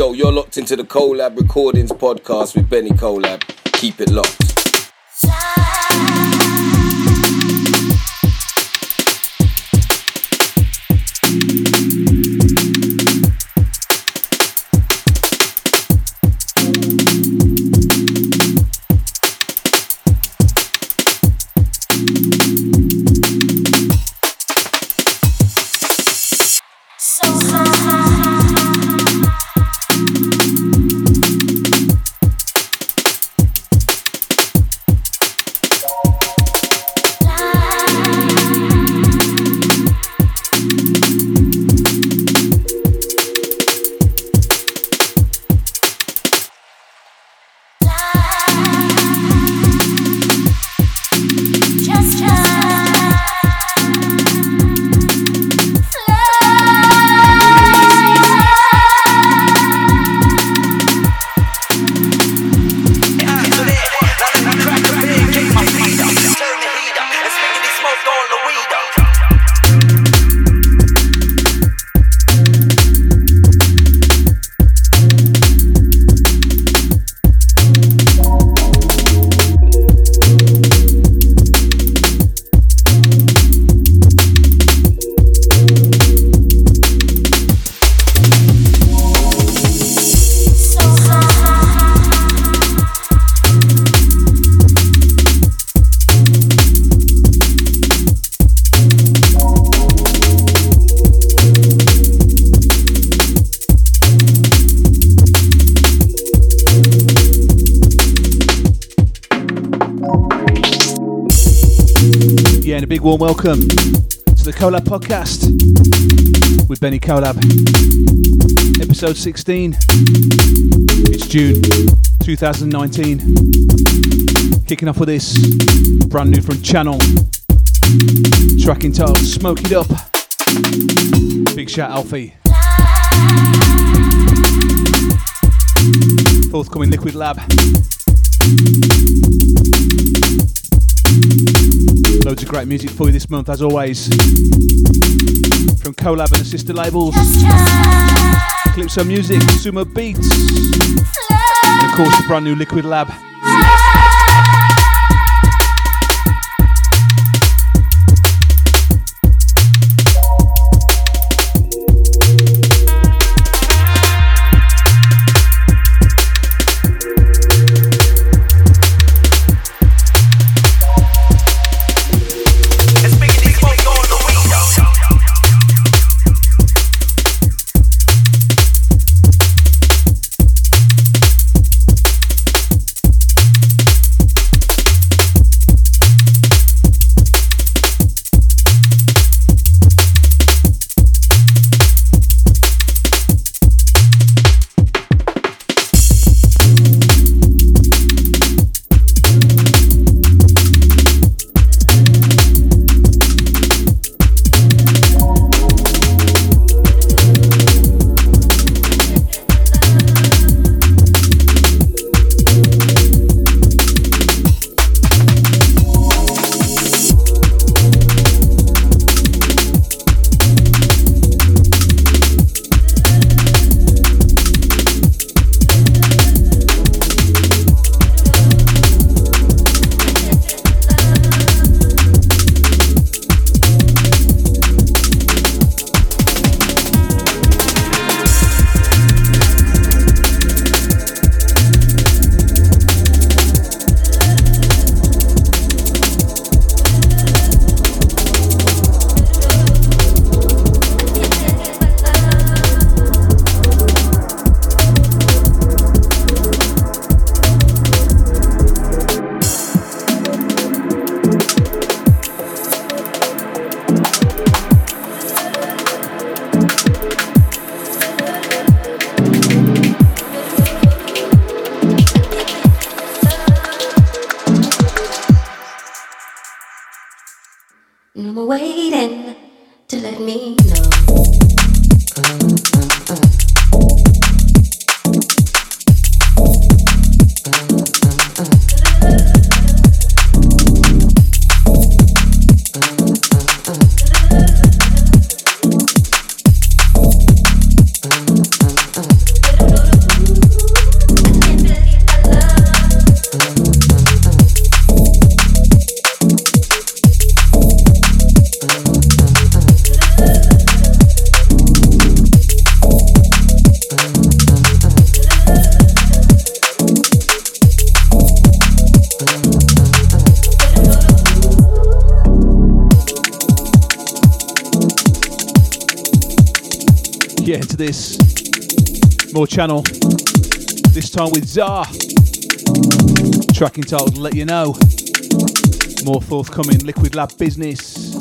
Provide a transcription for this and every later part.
Yo, you're locked into the Colab Recordings podcast with Benny Colab. Keep it locked. Warm welcome to the Colab podcast with Benny Colab. Episode 16. It's June 2019. Kicking off with this, brand new from Channel. Track entitled Smoke It Up. Big shout Alfie. Forthcoming Liquid Lab. Great music for you this month, as always. From Colab and the sister labels, Calypso Music, Sumo Beats, and of course the brand new Liquid Lab. Channel. This time with Czar. Track entitled Let You Know. More forthcoming Liquid Lab business.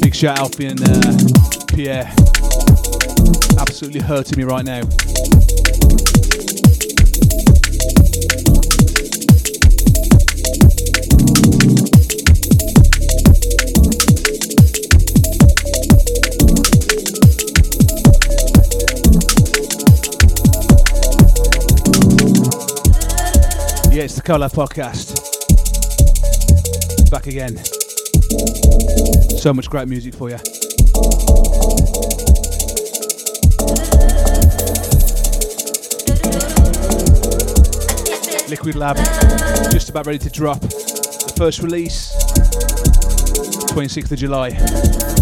Big shout out and uh, Pierre. Absolutely hurting me right now. Colab Podcast. Back again. So much great music for you. Liquid Lab, just about ready to drop. The first release, 26th of July.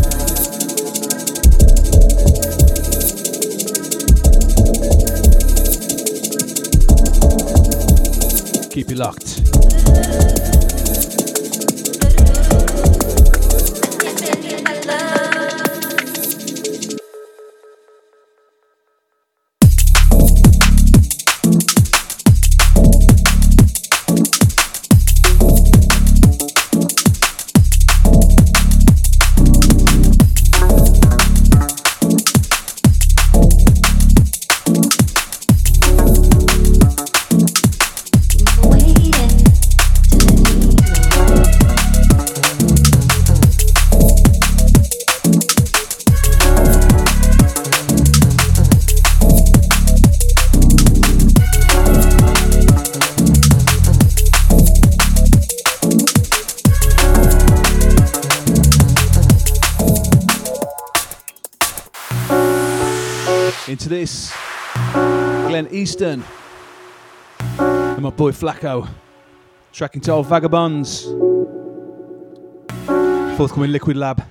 Keep you locked. Flacco. Track entitled Vagabonds. Forthcoming Liquid Lab.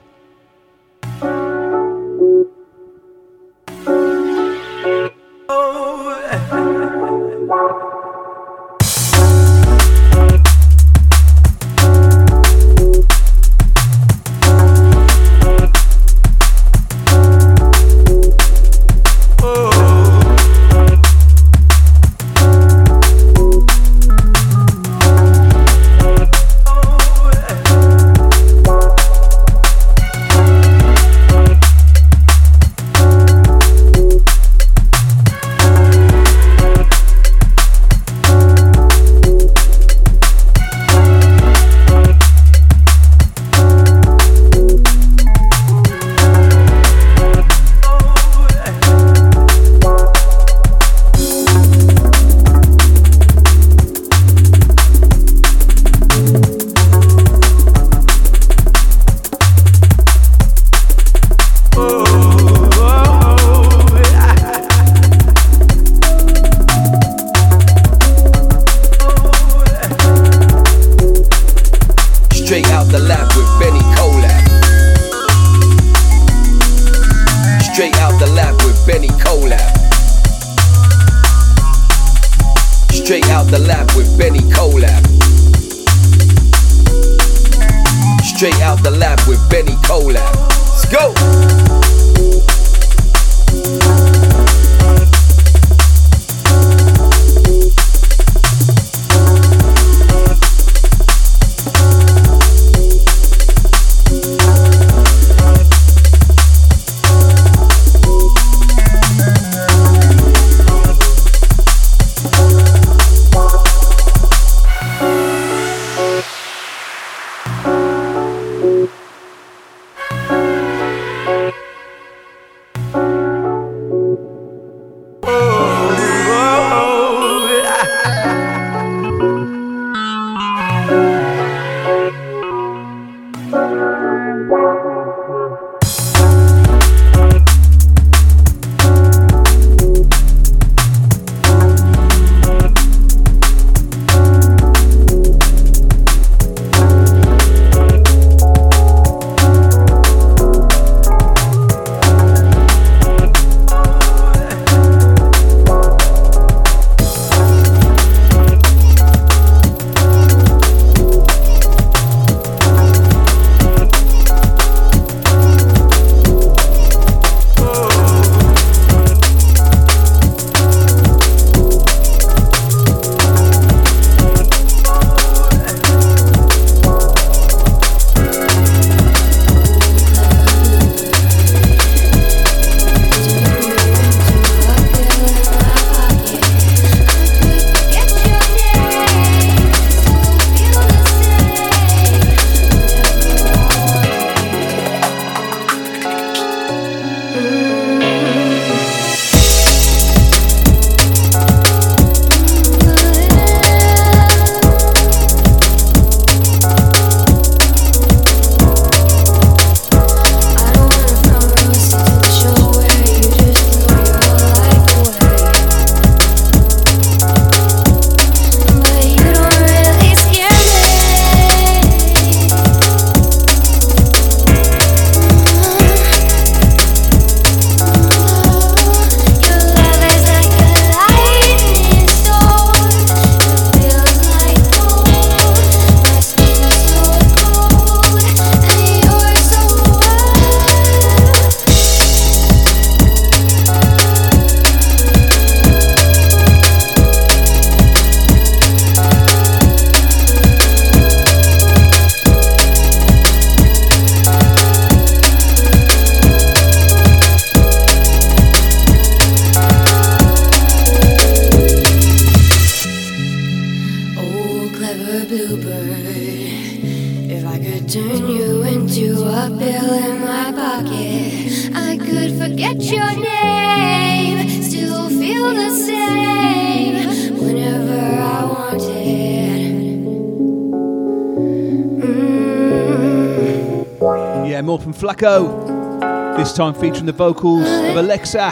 Featuring the vocals of Alexa.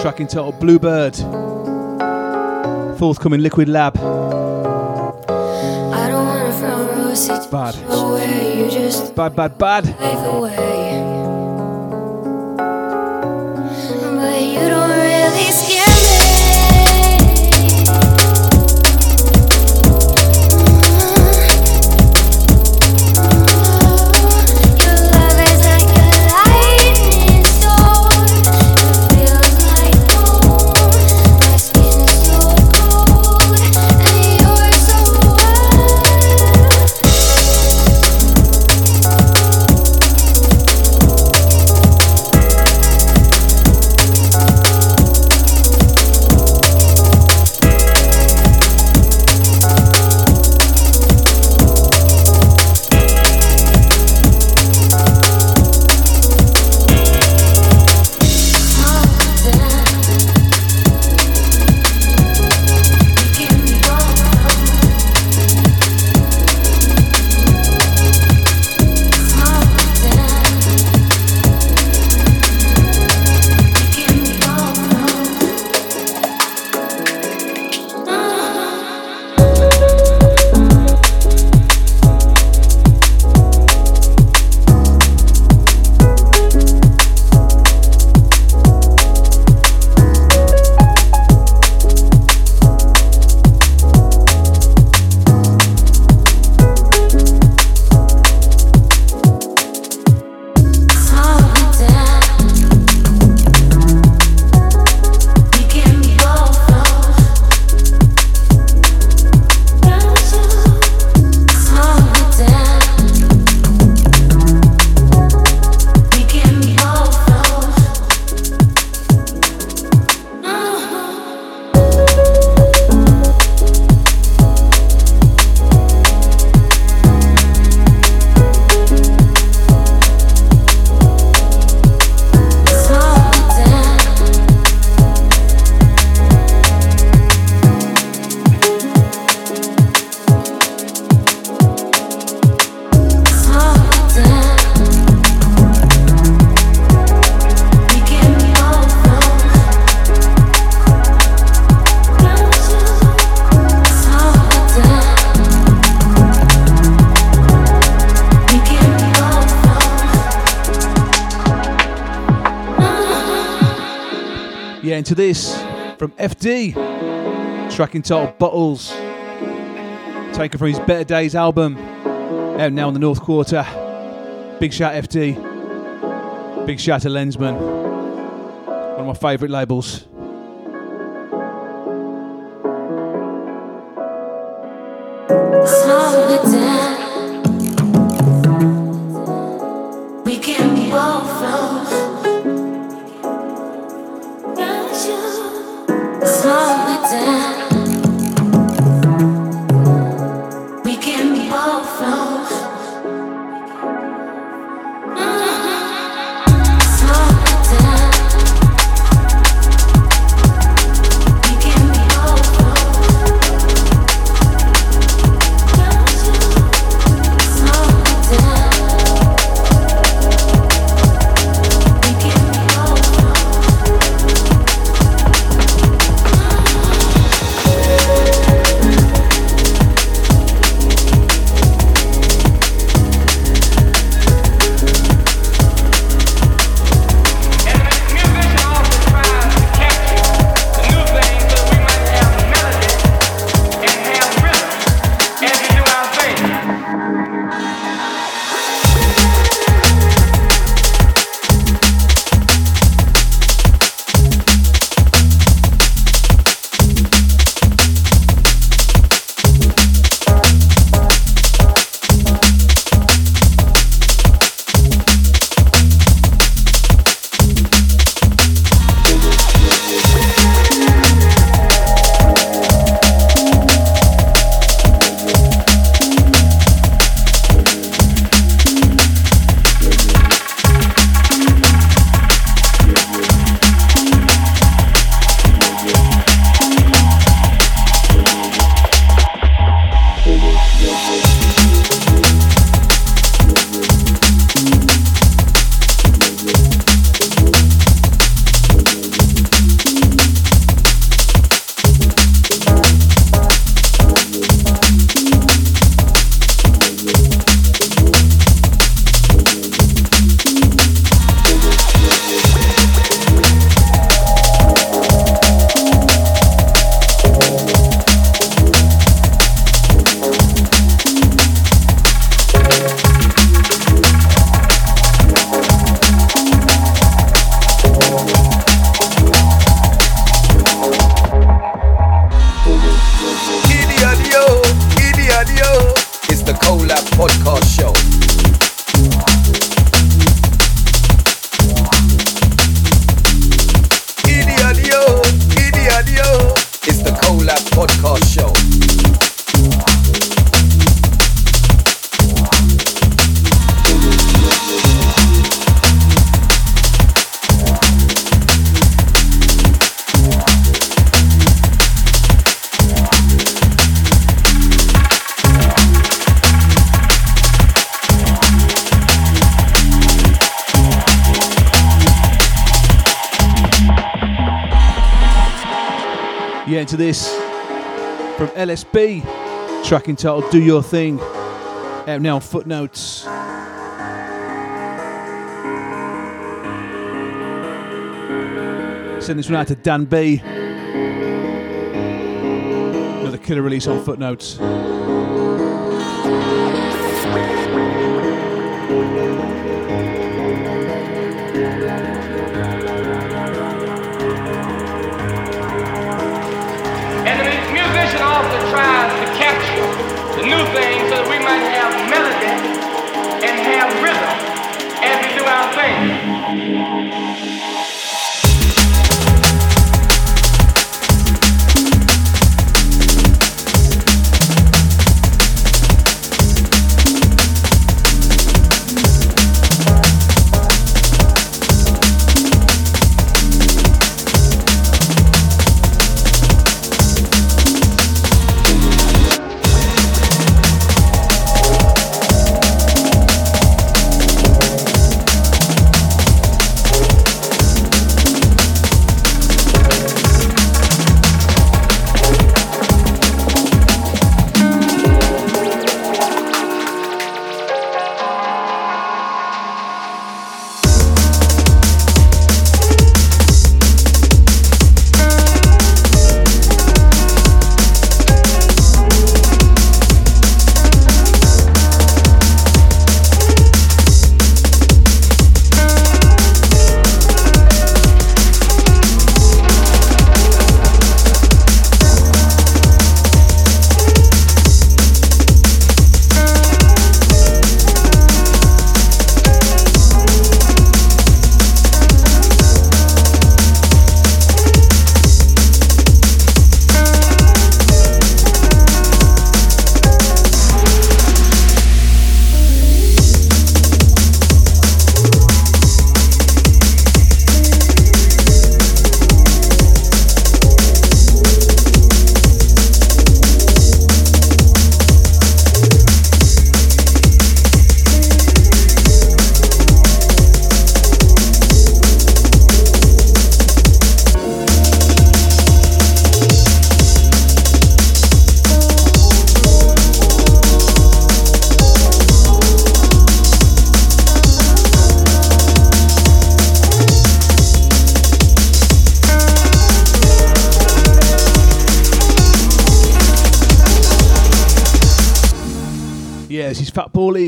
Track entitled Bluebird. Forthcoming Liquid Lab. I don't wanna front row seat Bad. just Bad, bad, bad. Yeah, into this from FD. Track entitled Bottles. Taken from his Better Days album. Out now in the North Quarter. Big shout FD. Big shout to Lenzman. One of my favourite labels. LSB, track entitled Do Your Thing, out now Footnotes. Send this one out to Dan B. Another killer release on Footnotes.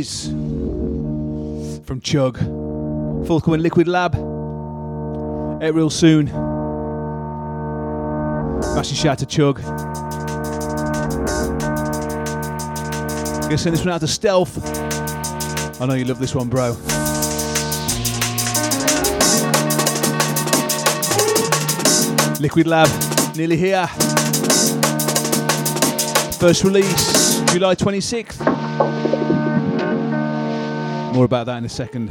From Chug. Forthcoming Liquid Lab. Out real soon. Massive shout to Chug. I'm Gonna send this one out to Stealth. I know you love this one, bro. Liquid Lab, nearly here. First release, July 26th. More about that in a second.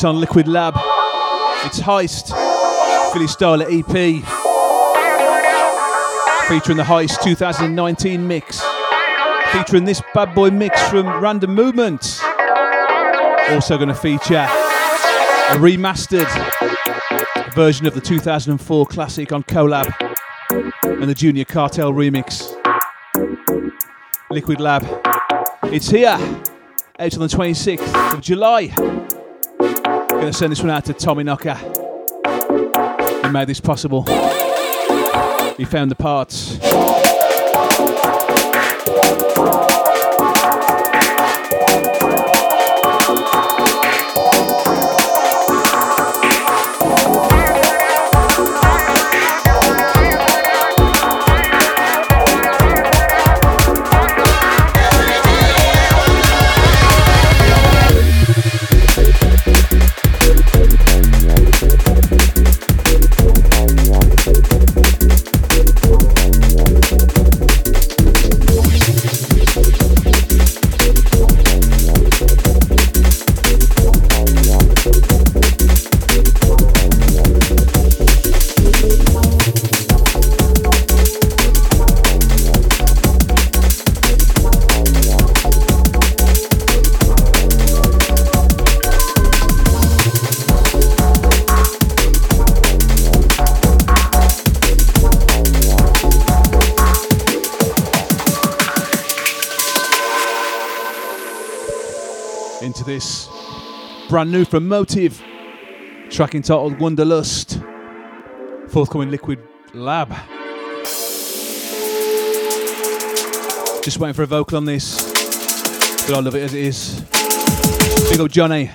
First release on Liquid Lab. It's Heist, Philly Styler EP, featuring the Heist 2019 mix, featuring this bad boy mix from Random Movement. Also going to feature a remastered version of the 2004 classic on Colab and the Junior Cartel remix. Liquid Lab. It's here, out on the 26th of July. Gonna send this one out to Tommy Knocker. He made this possible. He found the parts. Brand new from Motive, track entitled Wonderlust, forthcoming Liquid Lab. Just waiting for a vocal on this, but I love it as it is. Big up Johnny.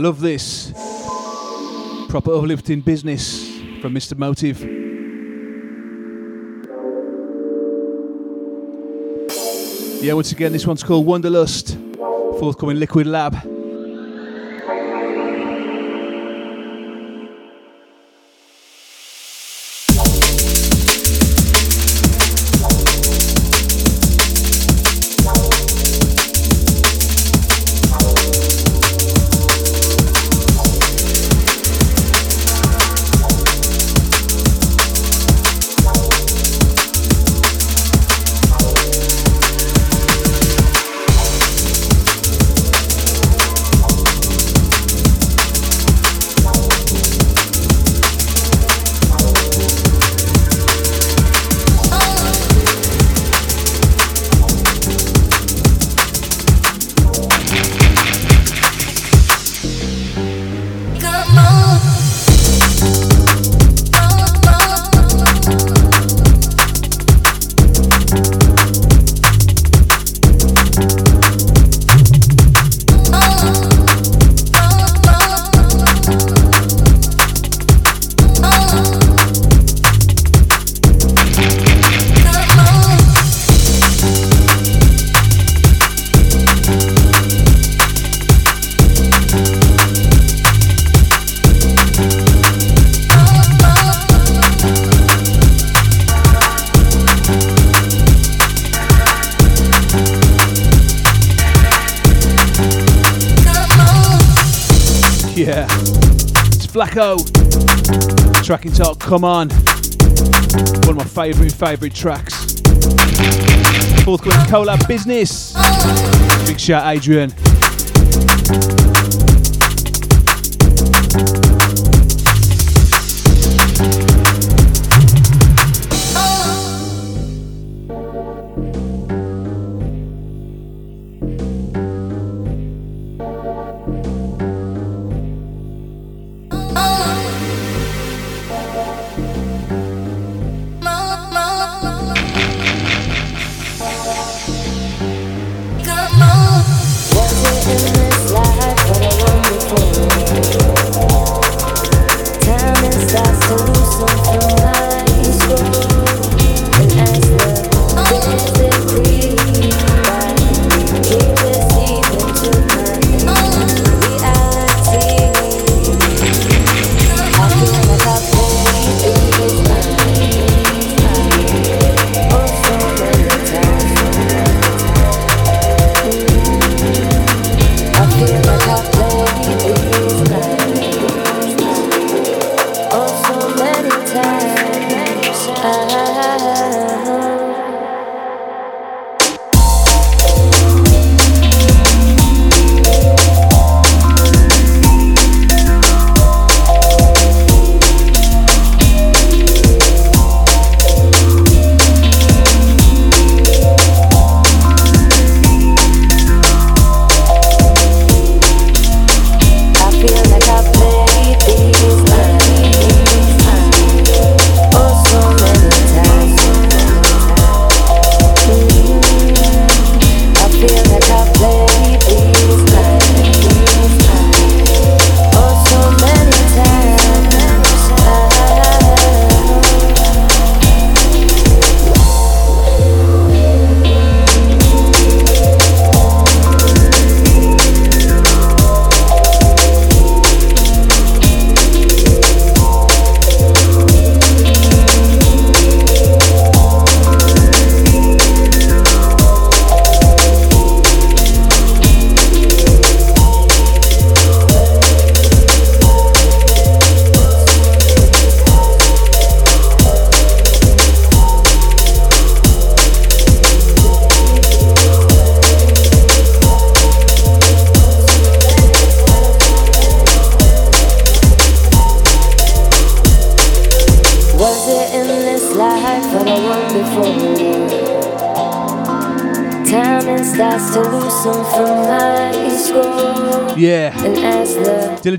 Love this. Proper uplifting business from Mr. Motive. Yeah, once again, this one's called Wonderlust, forthcoming Liquid Lab. Track entitled Come On. One of my favourite, favourite tracks. Forthcoming Colab business. Big shout, Adrian.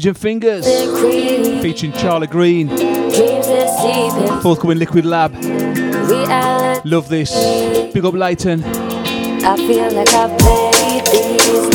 Diligent Fingers featuring Charlie Green. Forthcoming Liquid Lab. Love this. Big up Leighton. I feel like I've played these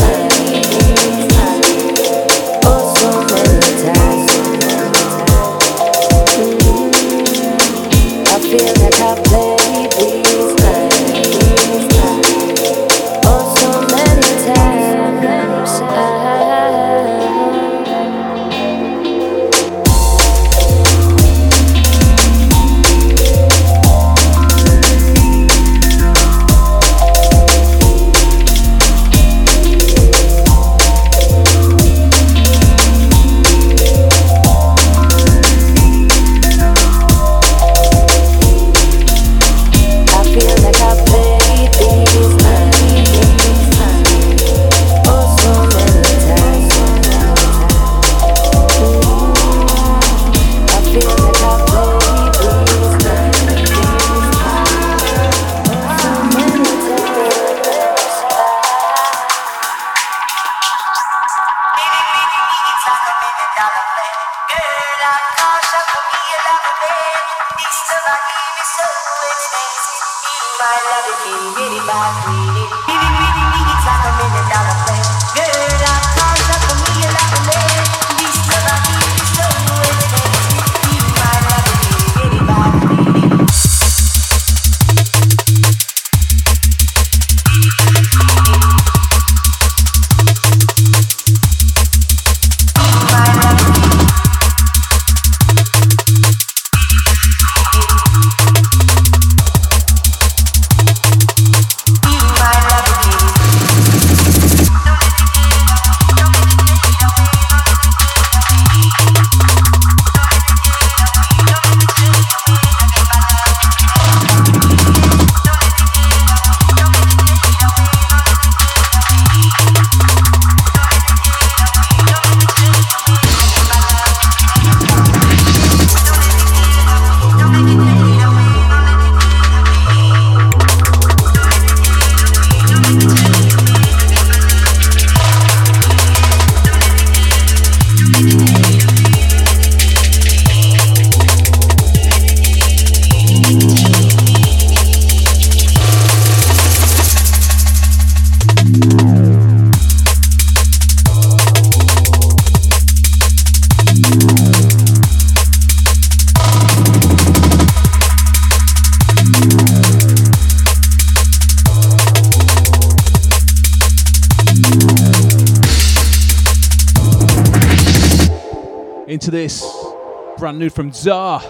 brand new from Czar,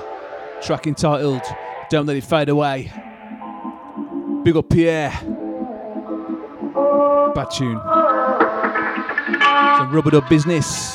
track entitled Don't Let It Fade Away. Big up Pierre. Bad tune. Some rubber dub business.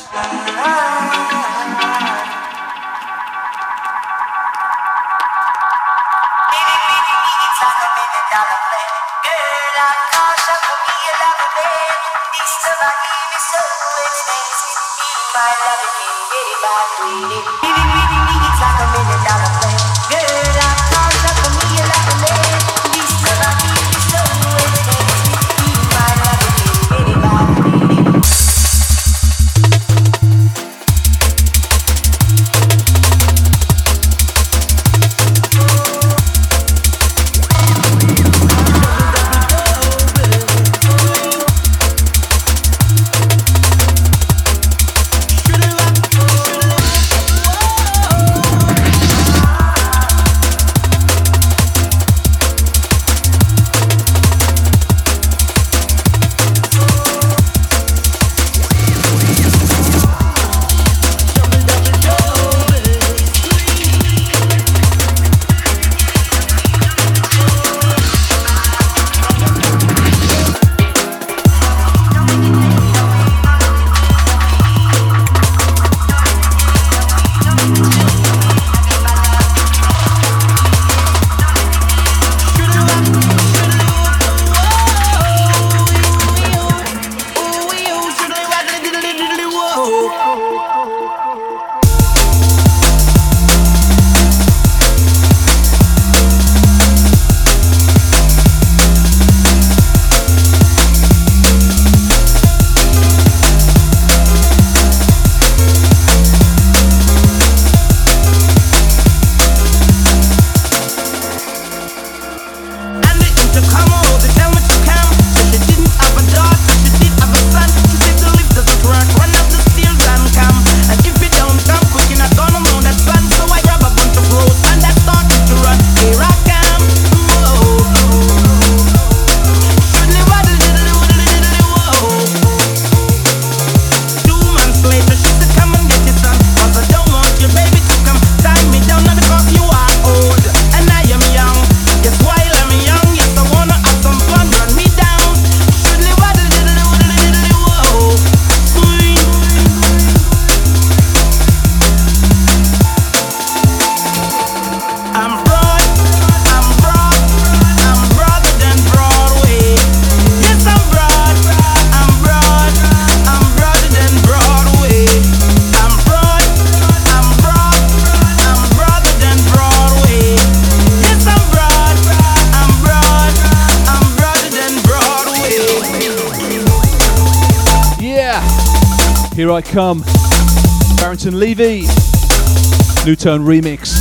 Two Tone remix.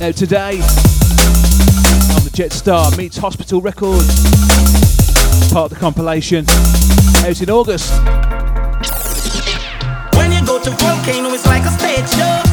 Now, today on the Jetstar Meets Hospital Records, part of the compilation, out in August. When you go to Volcano, it's like a stage show.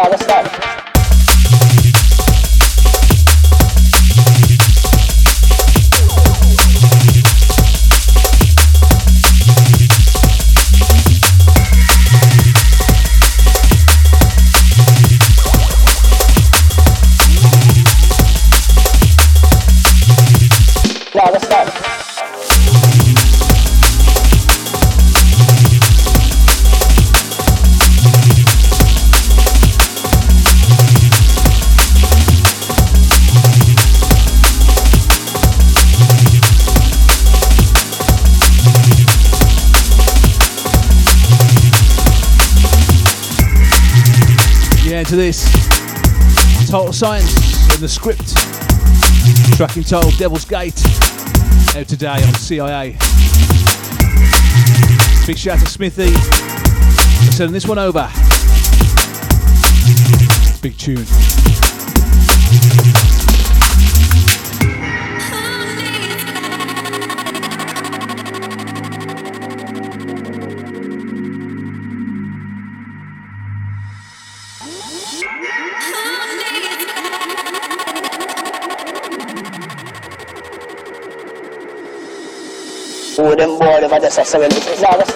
yeah, what's up? This. Total Science in the script. Tracking title Devil's Gate. Out today on CIA. Big shout out to Smithy for sending this one over. Big tune. Them boy, them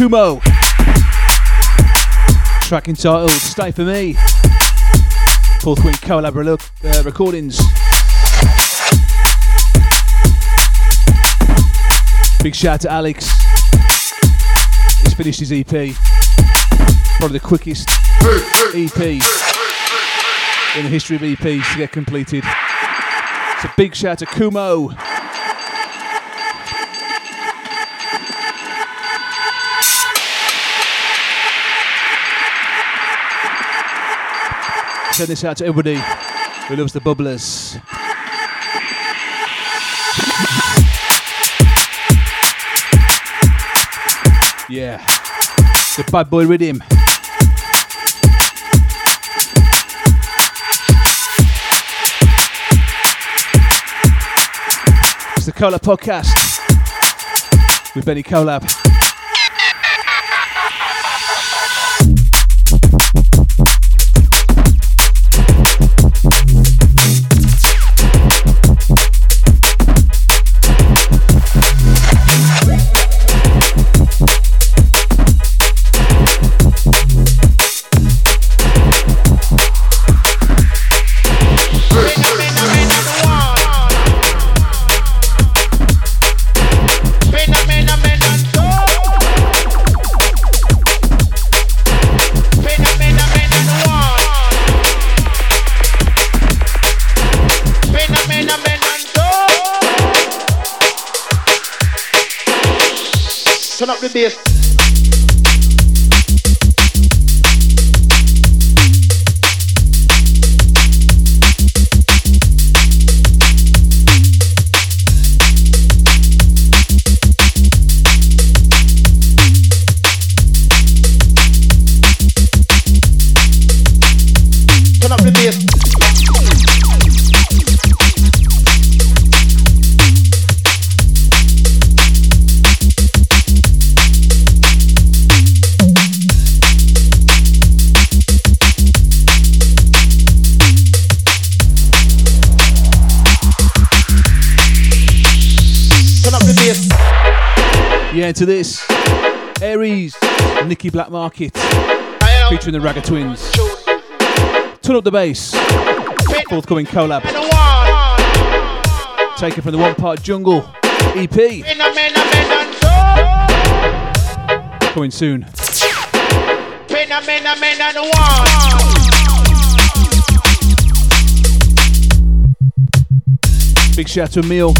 Kumo. Track entitled Stay For Me. Fourth Wing Colab relo- uh, Recordings. Big shout out to Alex. He's finished his EP. Probably the quickest EP in the history of EPs to get completed. So big shout out to Kumo. Send this out to everybody who loves the bubblers. Yeah, the bad boy rhythm. It's the Colab Podcast with Benny Collab. Up the bass. Into this. Aries, Nikki Black Market, featuring the Ragga Twins. Turn up the bass. Forthcoming Colab. Taken from the One Part Jungle EP. Coming soon. Big shout to Emil.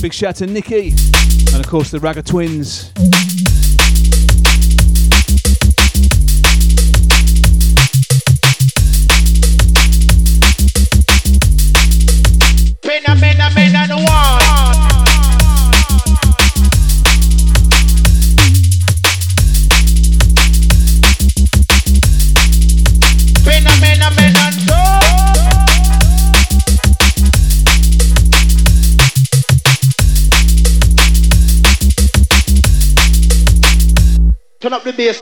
Big shout to Nikki. And of course the Ragga Twins. Turn up the bass.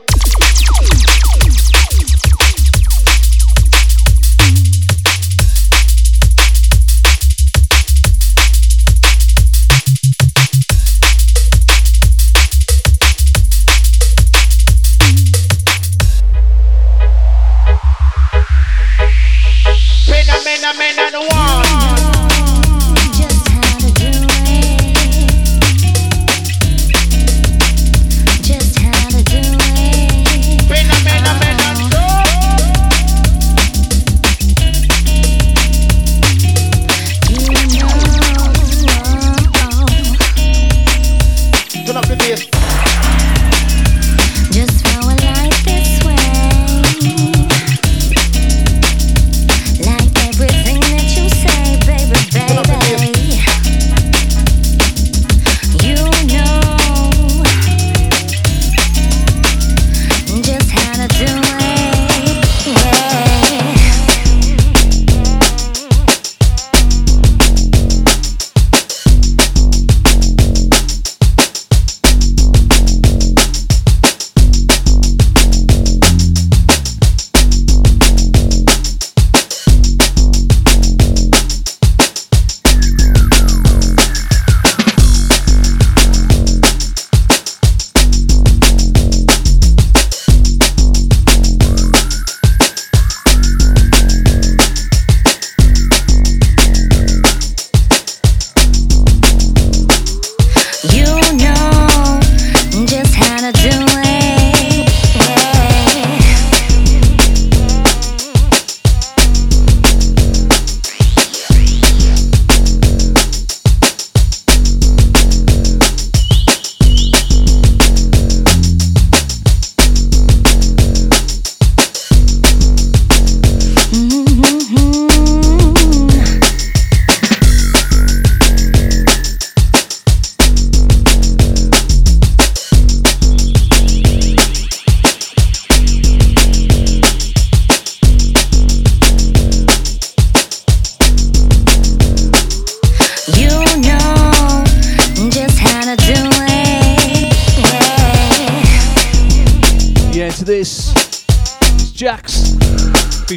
Just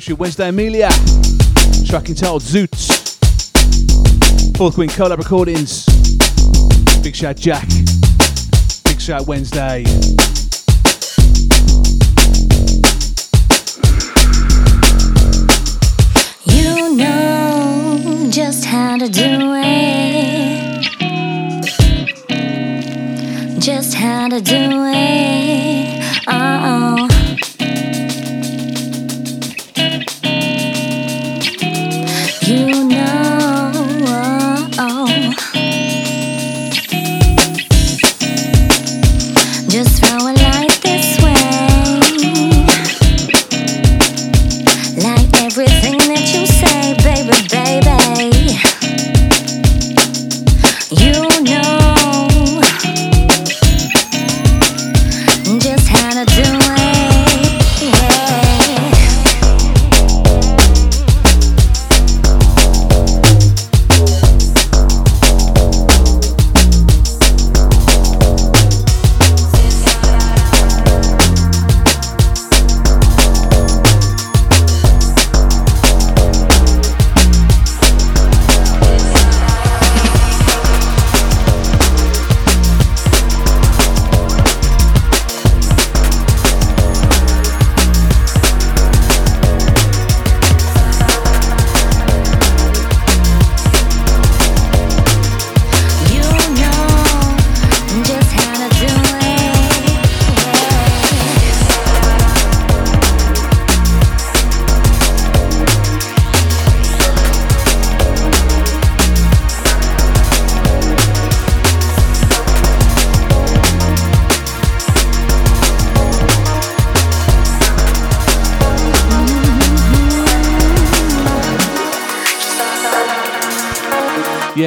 Featuring Wednesday Amelia. Track entitled Zoots. Fourth Wing Colab Recordings. Big shout Jack. Big shout Wednesday. You know just how to do it. Just how to do it. Oh.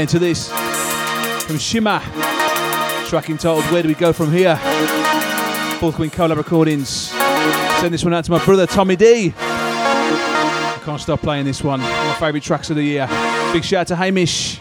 Into this from Shimmer, track entitled Where Do We Go From Here? Forthcoming Colab recordings. Send this one out to my brother Tommy D. I can't stop playing this one. My favourite tracks of the year. Big shout out to Hamish.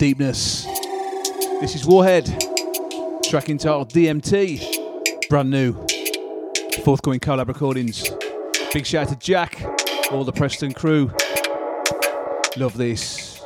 Deepness. This is Warhead, track entitled DMT, brand new, forthcoming Colab recordings. Big shout out to Jack, all the Preston crew. Love this.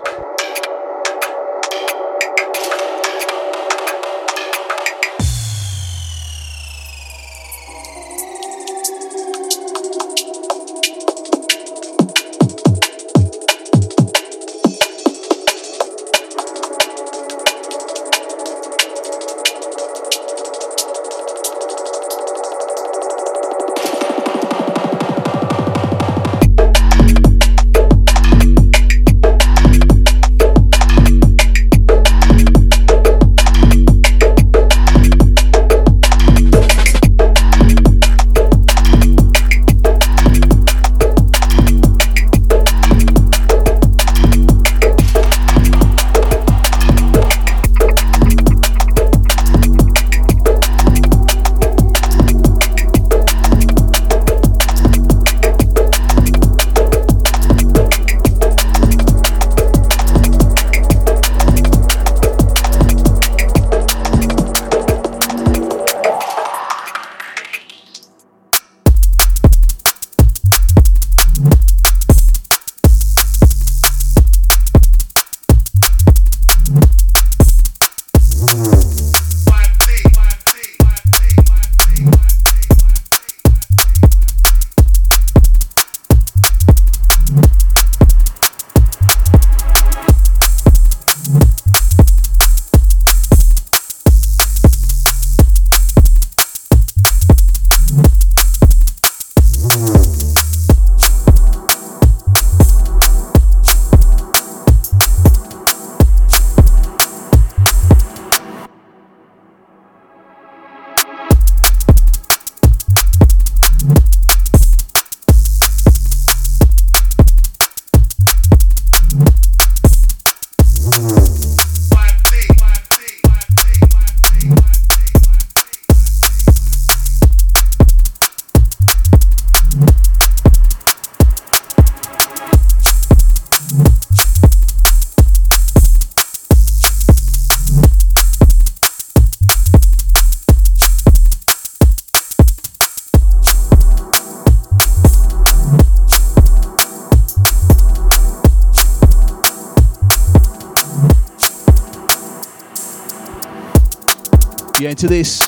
Into this.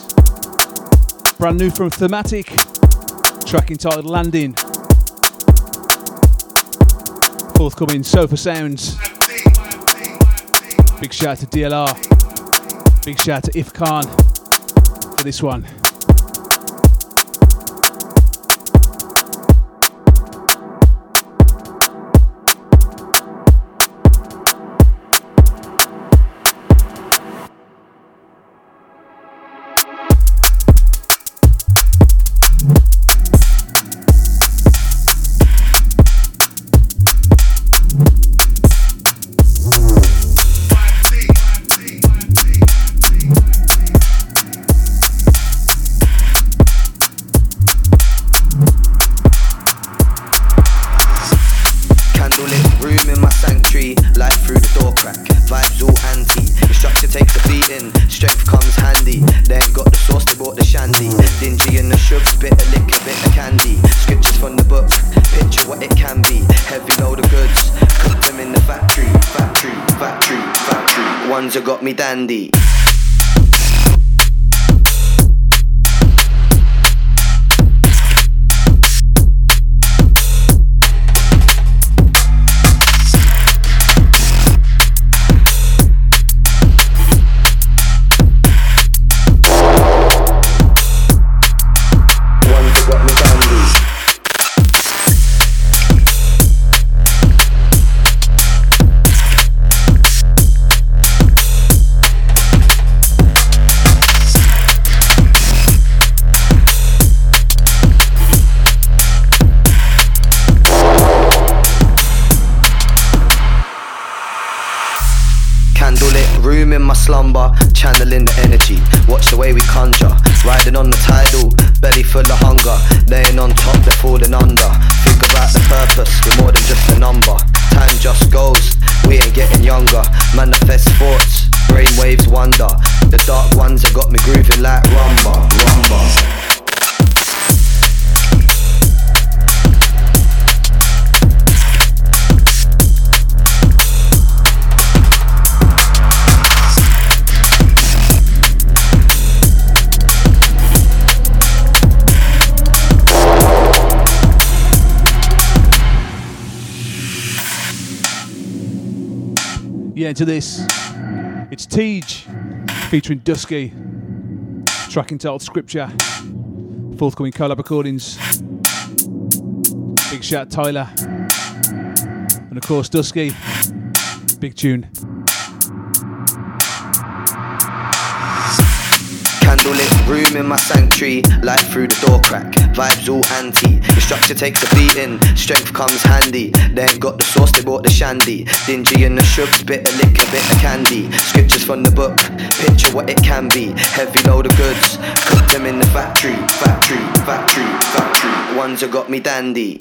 Brand new from Thematic. Track entitled Landing. Forthcoming Sofa Sounds. Big shout to DLR. Big shout to If Khan for this one. Into this. It's Tej featuring Dusky. Track entitled Scripture. Forthcoming Colab recordings. Big shout Tyler. And of course Dusky. Big tune. Room in my sanctuary, light through the door crack. Vibes all anti. Structure takes a beating, strength comes handy. They ain't got the sauce, they bought the shandy. Dingy in the shrubs, bit of liquor, bit of candy. Scriptures from the book, picture what it can be. Heavy load of goods, cook them in the factory, factory, factory, factory. Ones that got me dandy.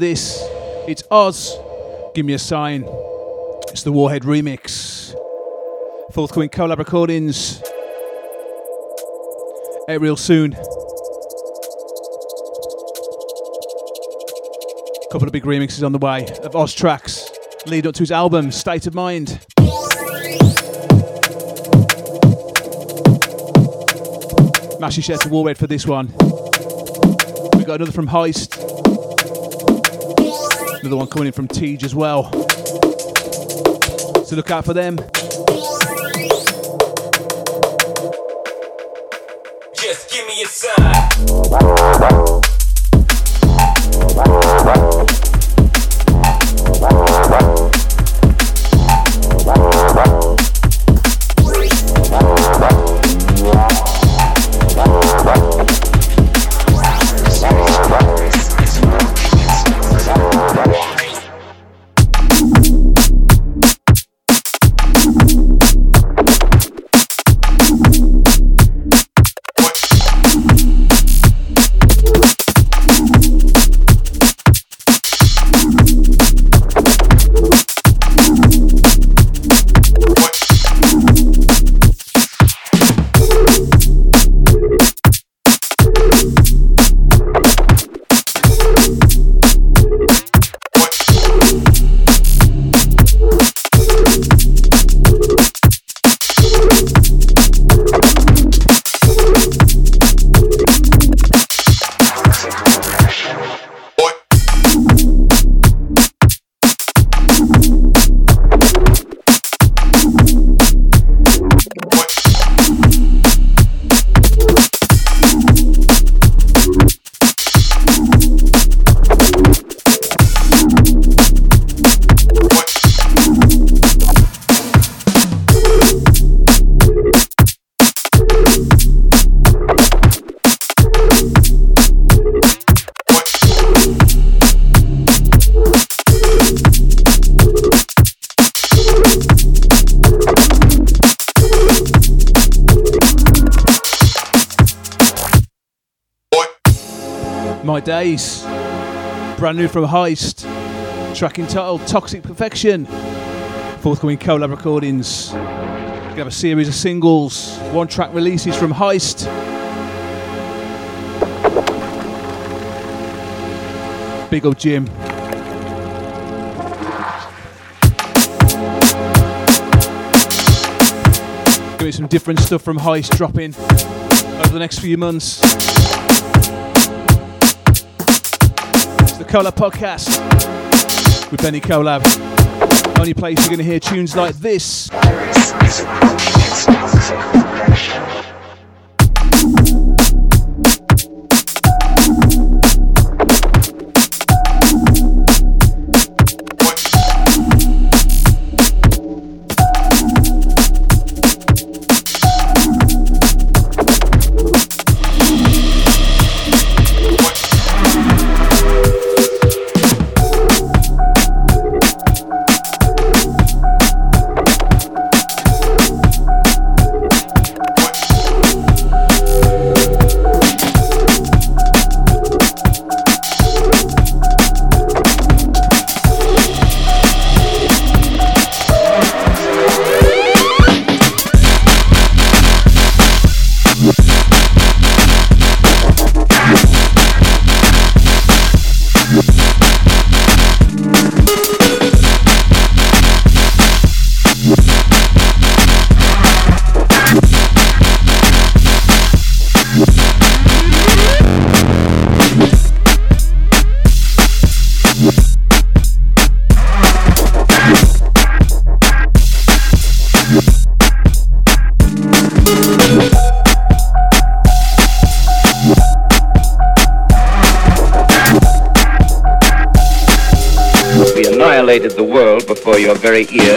This, it's Oz. Give me a sign. It's the Warhead remix. Forthcoming Colab recordings. Out real soon. Couple of big remixes on the way of Oz tracks. Lead up to his album, State of Mind. Massive shout to Warhead for this one. We got another from Heist. Another one coming in from Tej as well. So look out for them. New from Heist. Track entitled Toxic Perfection. Forthcoming Colab recordings. We have a series of singles, one track releases from Heist. Big old Jim. Me some different stuff from Heist dropping over the next few months. The Colab Podcast with Benny Colab. Only place you're going to hear tunes like this. Your very ears.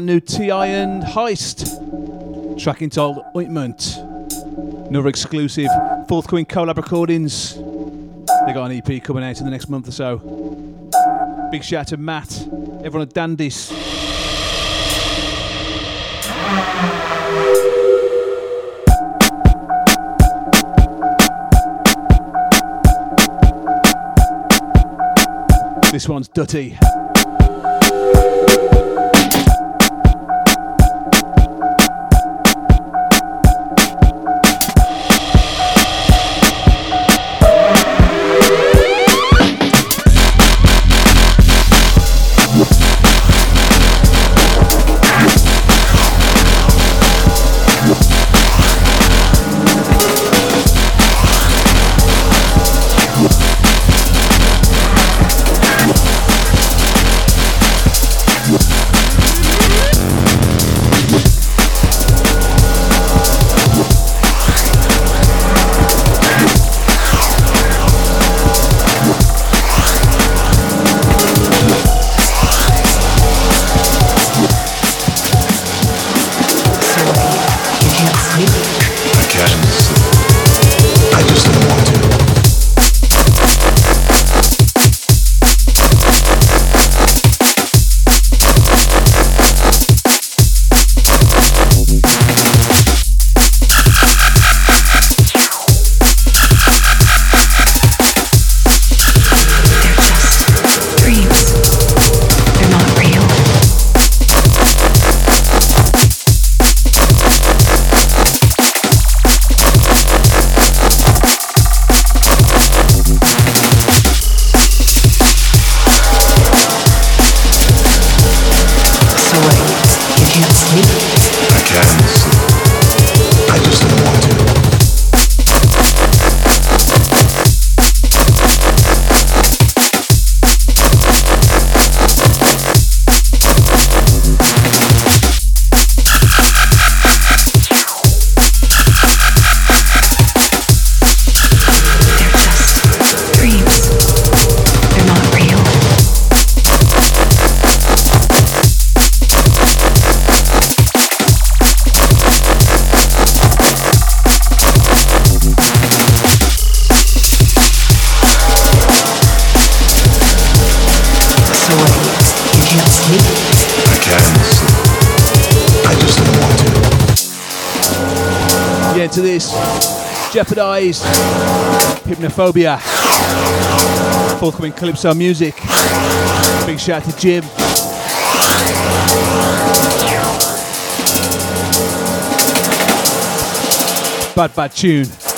Brand new T Iron Heist track entitled Ointment. Another exclusive forthcoming Colab recordings. They got an EP coming out in the next month or so. Big shout out to Matt, everyone at Dandys. This one's Dutty. Jeopardized hypnophobia. Forthcoming Calypso music. Big shout out to Jim. Bad, bad tune.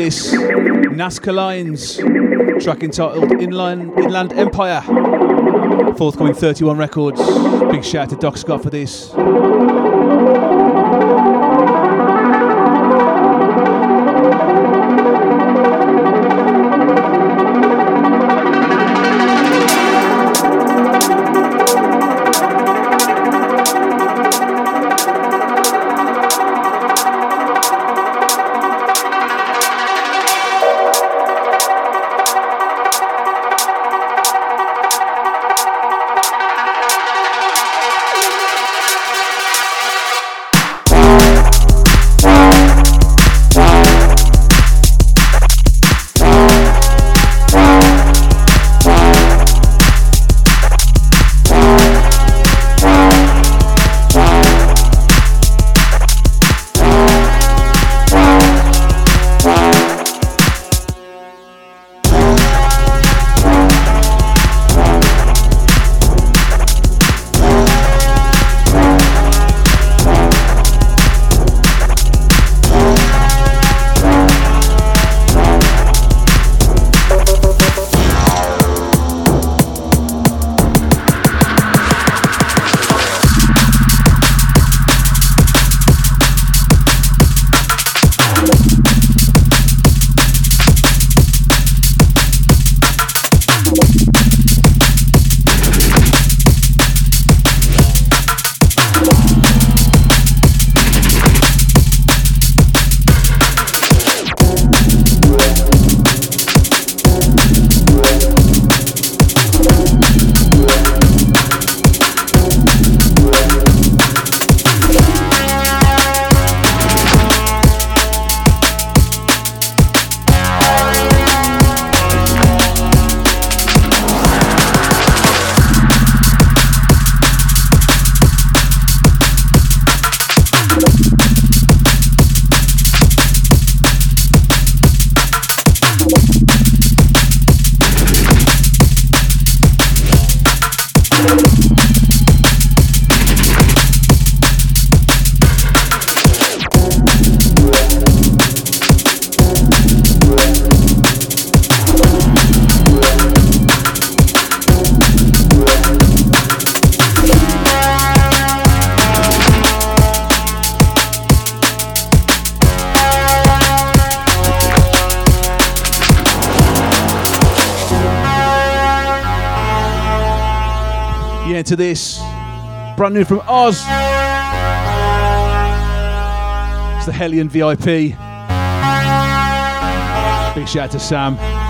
This. Nazca Lines, track entitled Inland, Inland Empire. Forthcoming 31 Records. Big shout out to Doc Scott for this. To this. Brand new from Oz. It's the Hellion VIP. Big shout out to Sam.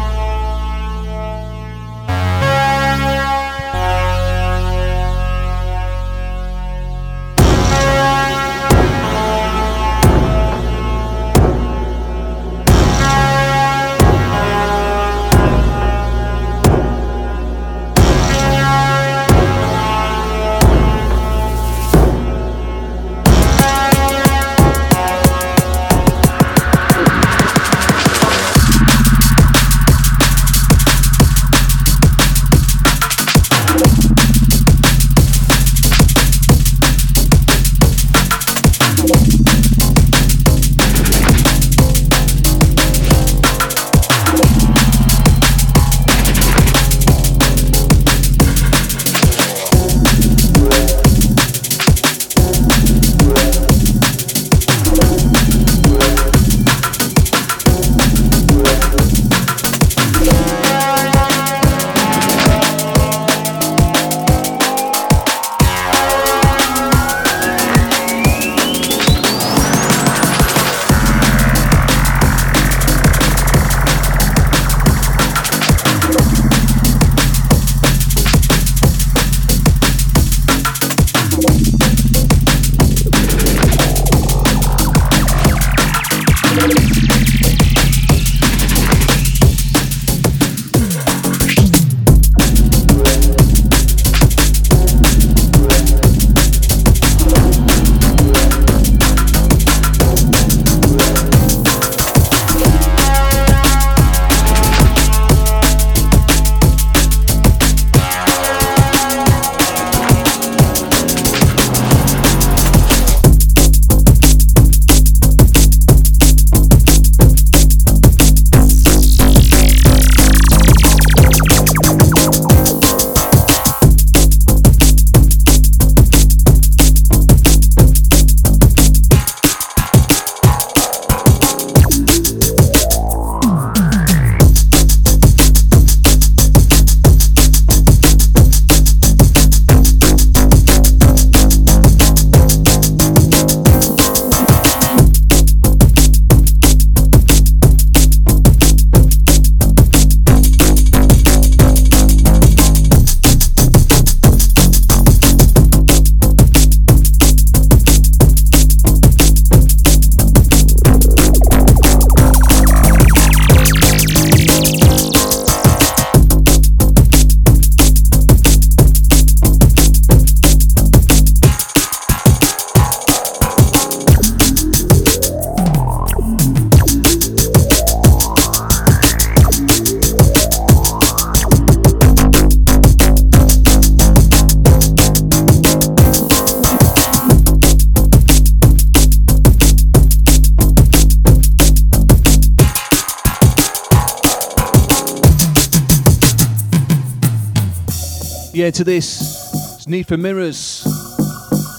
Yeah, to this. It's Need for Mirrors.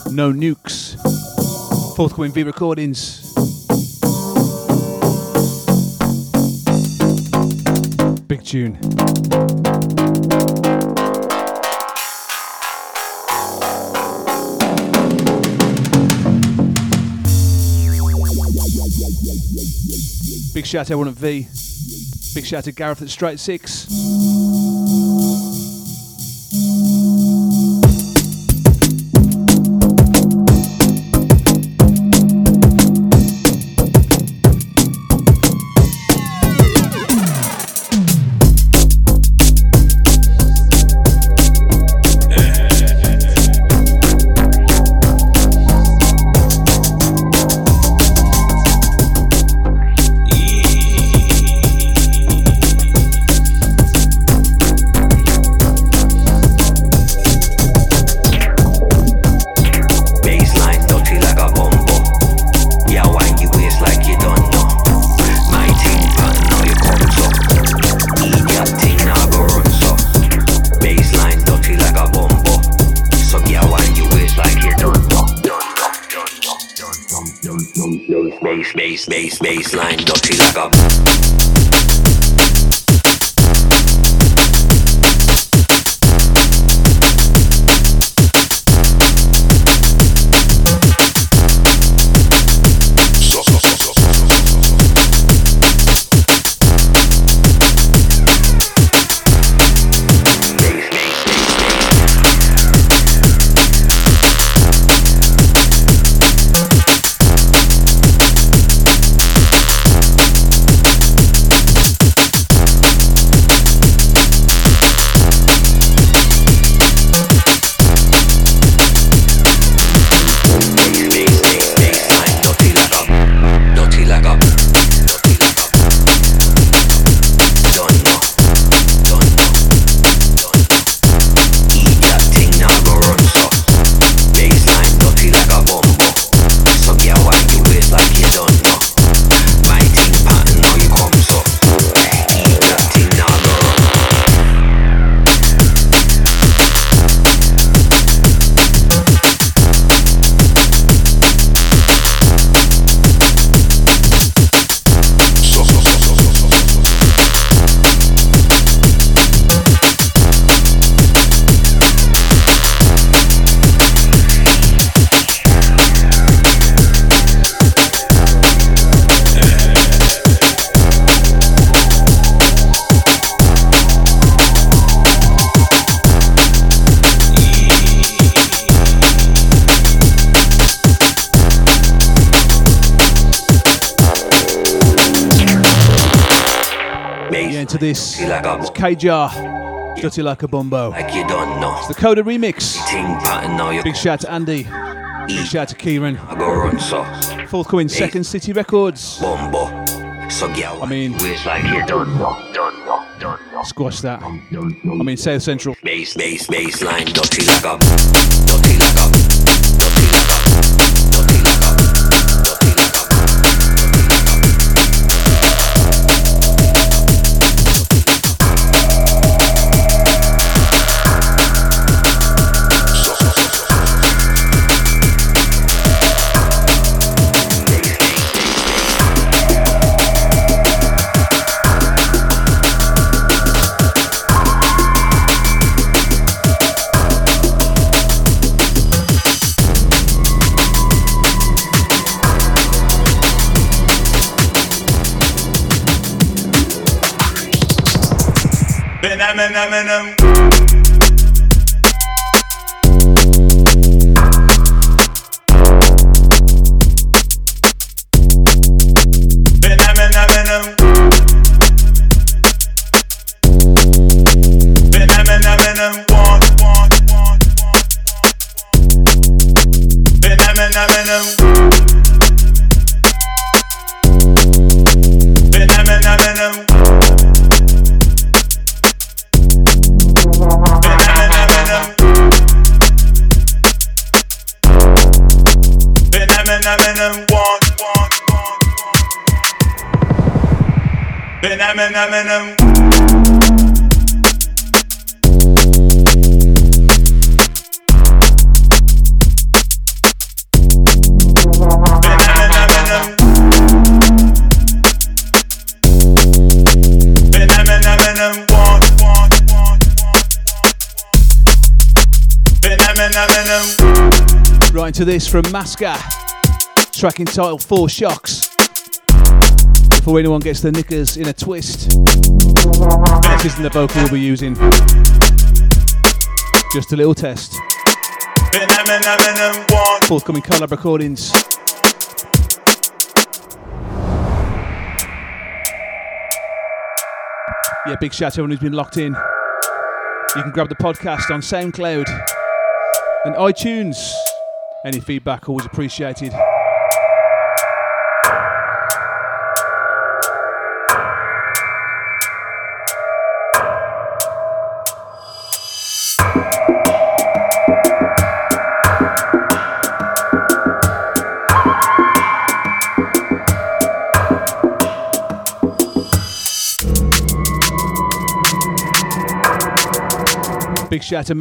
No Nukes. Forthcoming V Recordings. Big tune. Big shout out to everyone at V. Big shout out to Gareth at Straight Six. Yeah, into this. It's K-Jar. Dirty like a Bombo. Like you don't know. It's the Coda remix. Thing pattern now you Big shout to Andy. Big shout to Kieran. I go run so. Forthcoming Second City Records. Bumbo. So yeah, I mean, like you don't know. Don't know. Don't know. squash that. I mean, South Central. Base, base, baseline, dirty like a, dirty like a, Eminem, Eminem. Right into this from Masca, track entitled Four Shocks. Before anyone gets their knickers in a twist, this isn't the vocal we'll be using. Just a little test. Forthcoming Colab recordings. Yeah, big shout out to everyone who's been locked in. You can grab the podcast on SoundCloud and iTunes. Any feedback always appreciated. Shout out to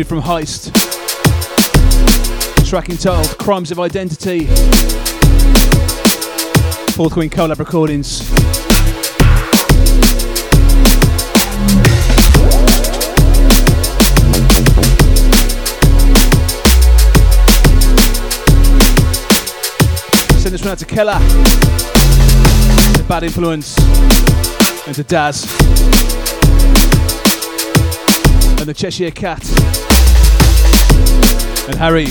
new from Heist. Track entitled Crimes of Identity. Forthcoming Colab recordings. Send this one out to Keller. To Bad Influence. And to Daz and the Cheshire Cat, and Harry,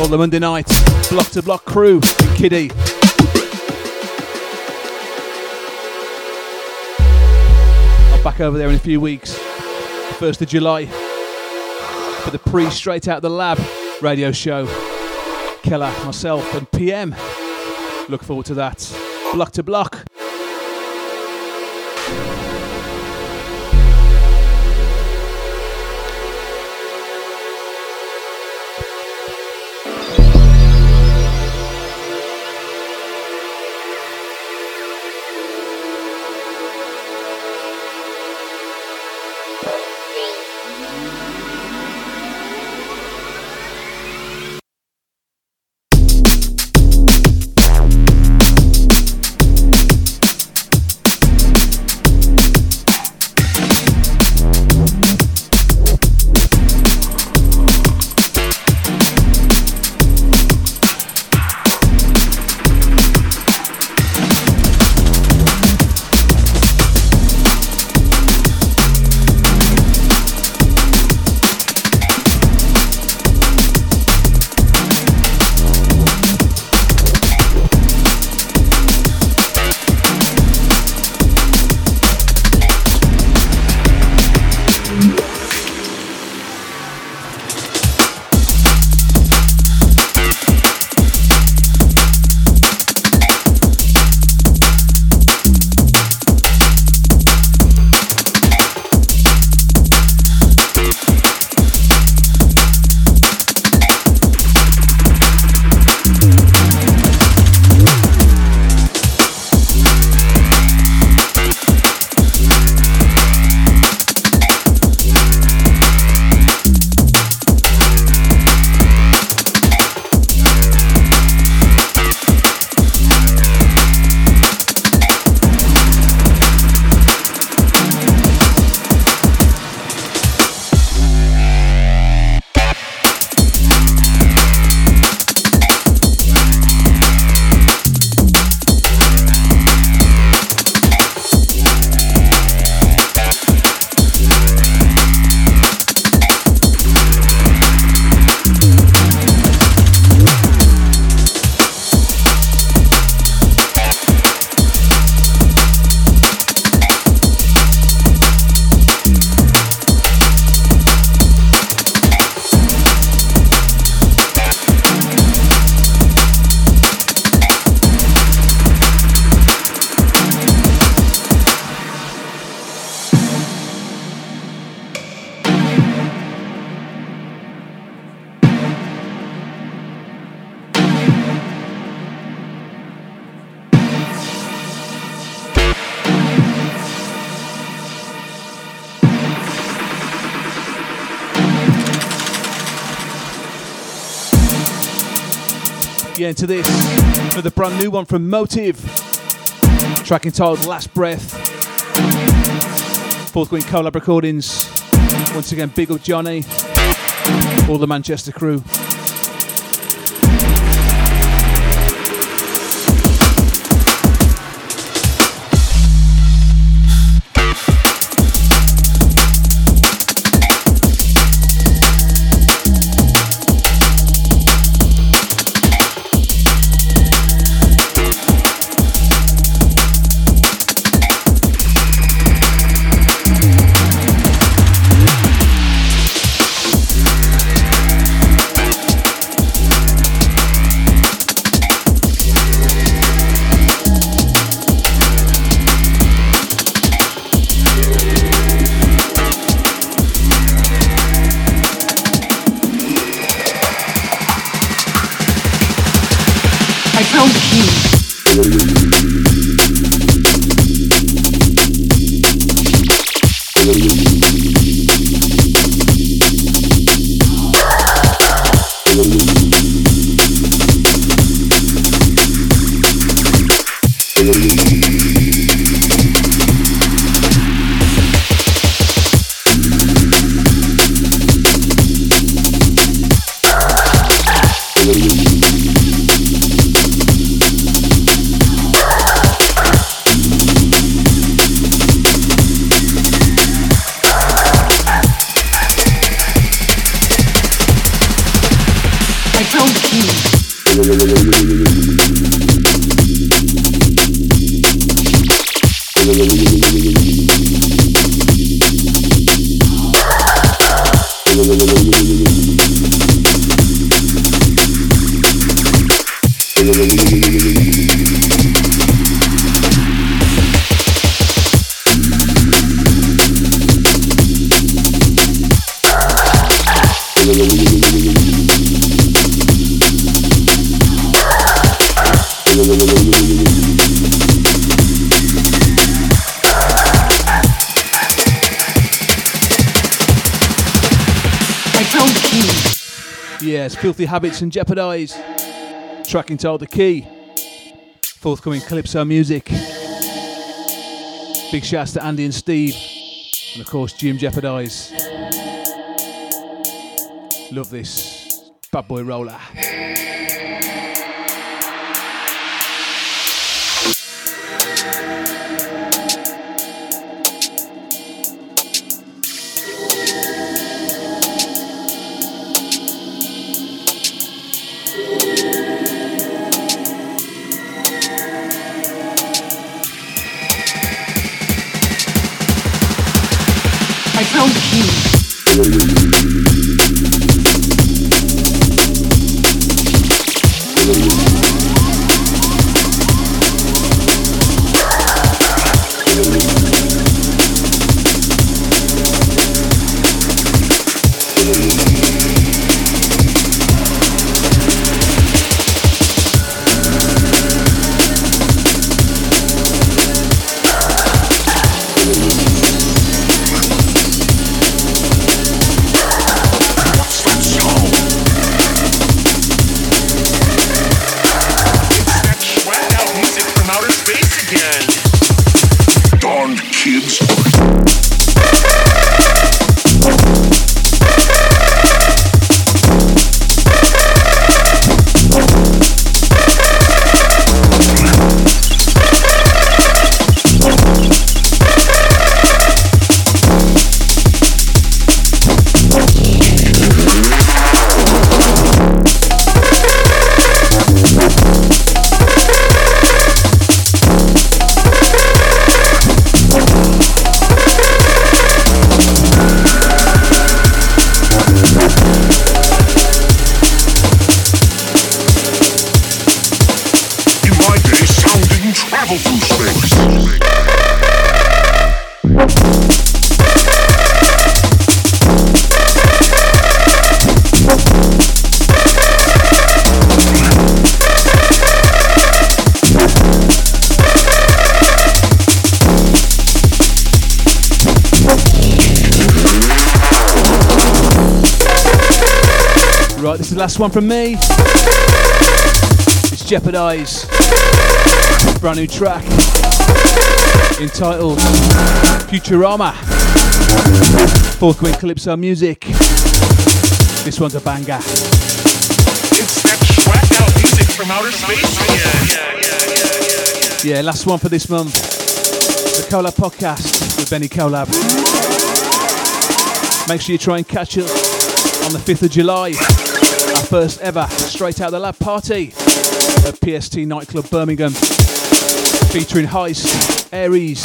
all the Monday night block to block crew, and Kiddy. I'll back over there in a few weeks, 1st of July, for the pre Straight Out the Lab radio show. Keller, myself, and PM. Look forward to that. Block to block. Another brand new one from Motive. Track entitled Last Breath. Forthcoming Colab recordings. Once again, big up Johnny. All the Manchester crew. Habits and Jeopardize. Track entitled The Key. Forthcoming Calypso music. Big shouts to Andy and Steve. And of course, Jim Jeopardize. Love this. Bad boy roller. One from me. It's Jeopardize. Brand new track entitled Futurama. Forthcoming Calypso music. This one's a banger. It's that swacked out music from outer space again. Yeah, last one for this month. The Colab Podcast with Benny Colab. Make sure you try and catch it on the 5th of July. First ever Straight Out the Lab party at PST Nightclub Birmingham. Featuring Heist, Aries,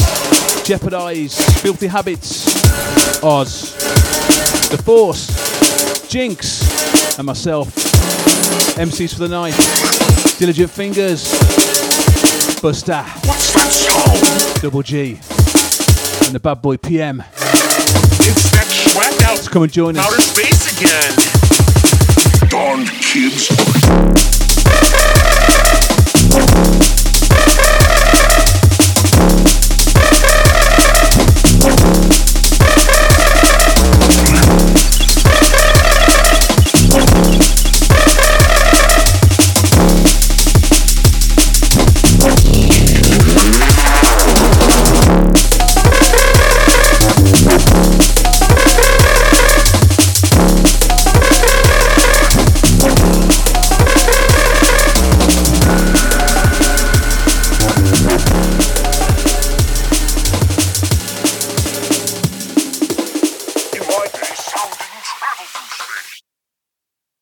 Jeopardize, Filthy Habits, Oz, The Force, Jinx, and myself. MCs for the night. Diligent Fingers, Buster, What's that sound? Double G, and the bad boy PM. It's that out Let's come and join us. outer space again. Darned kids.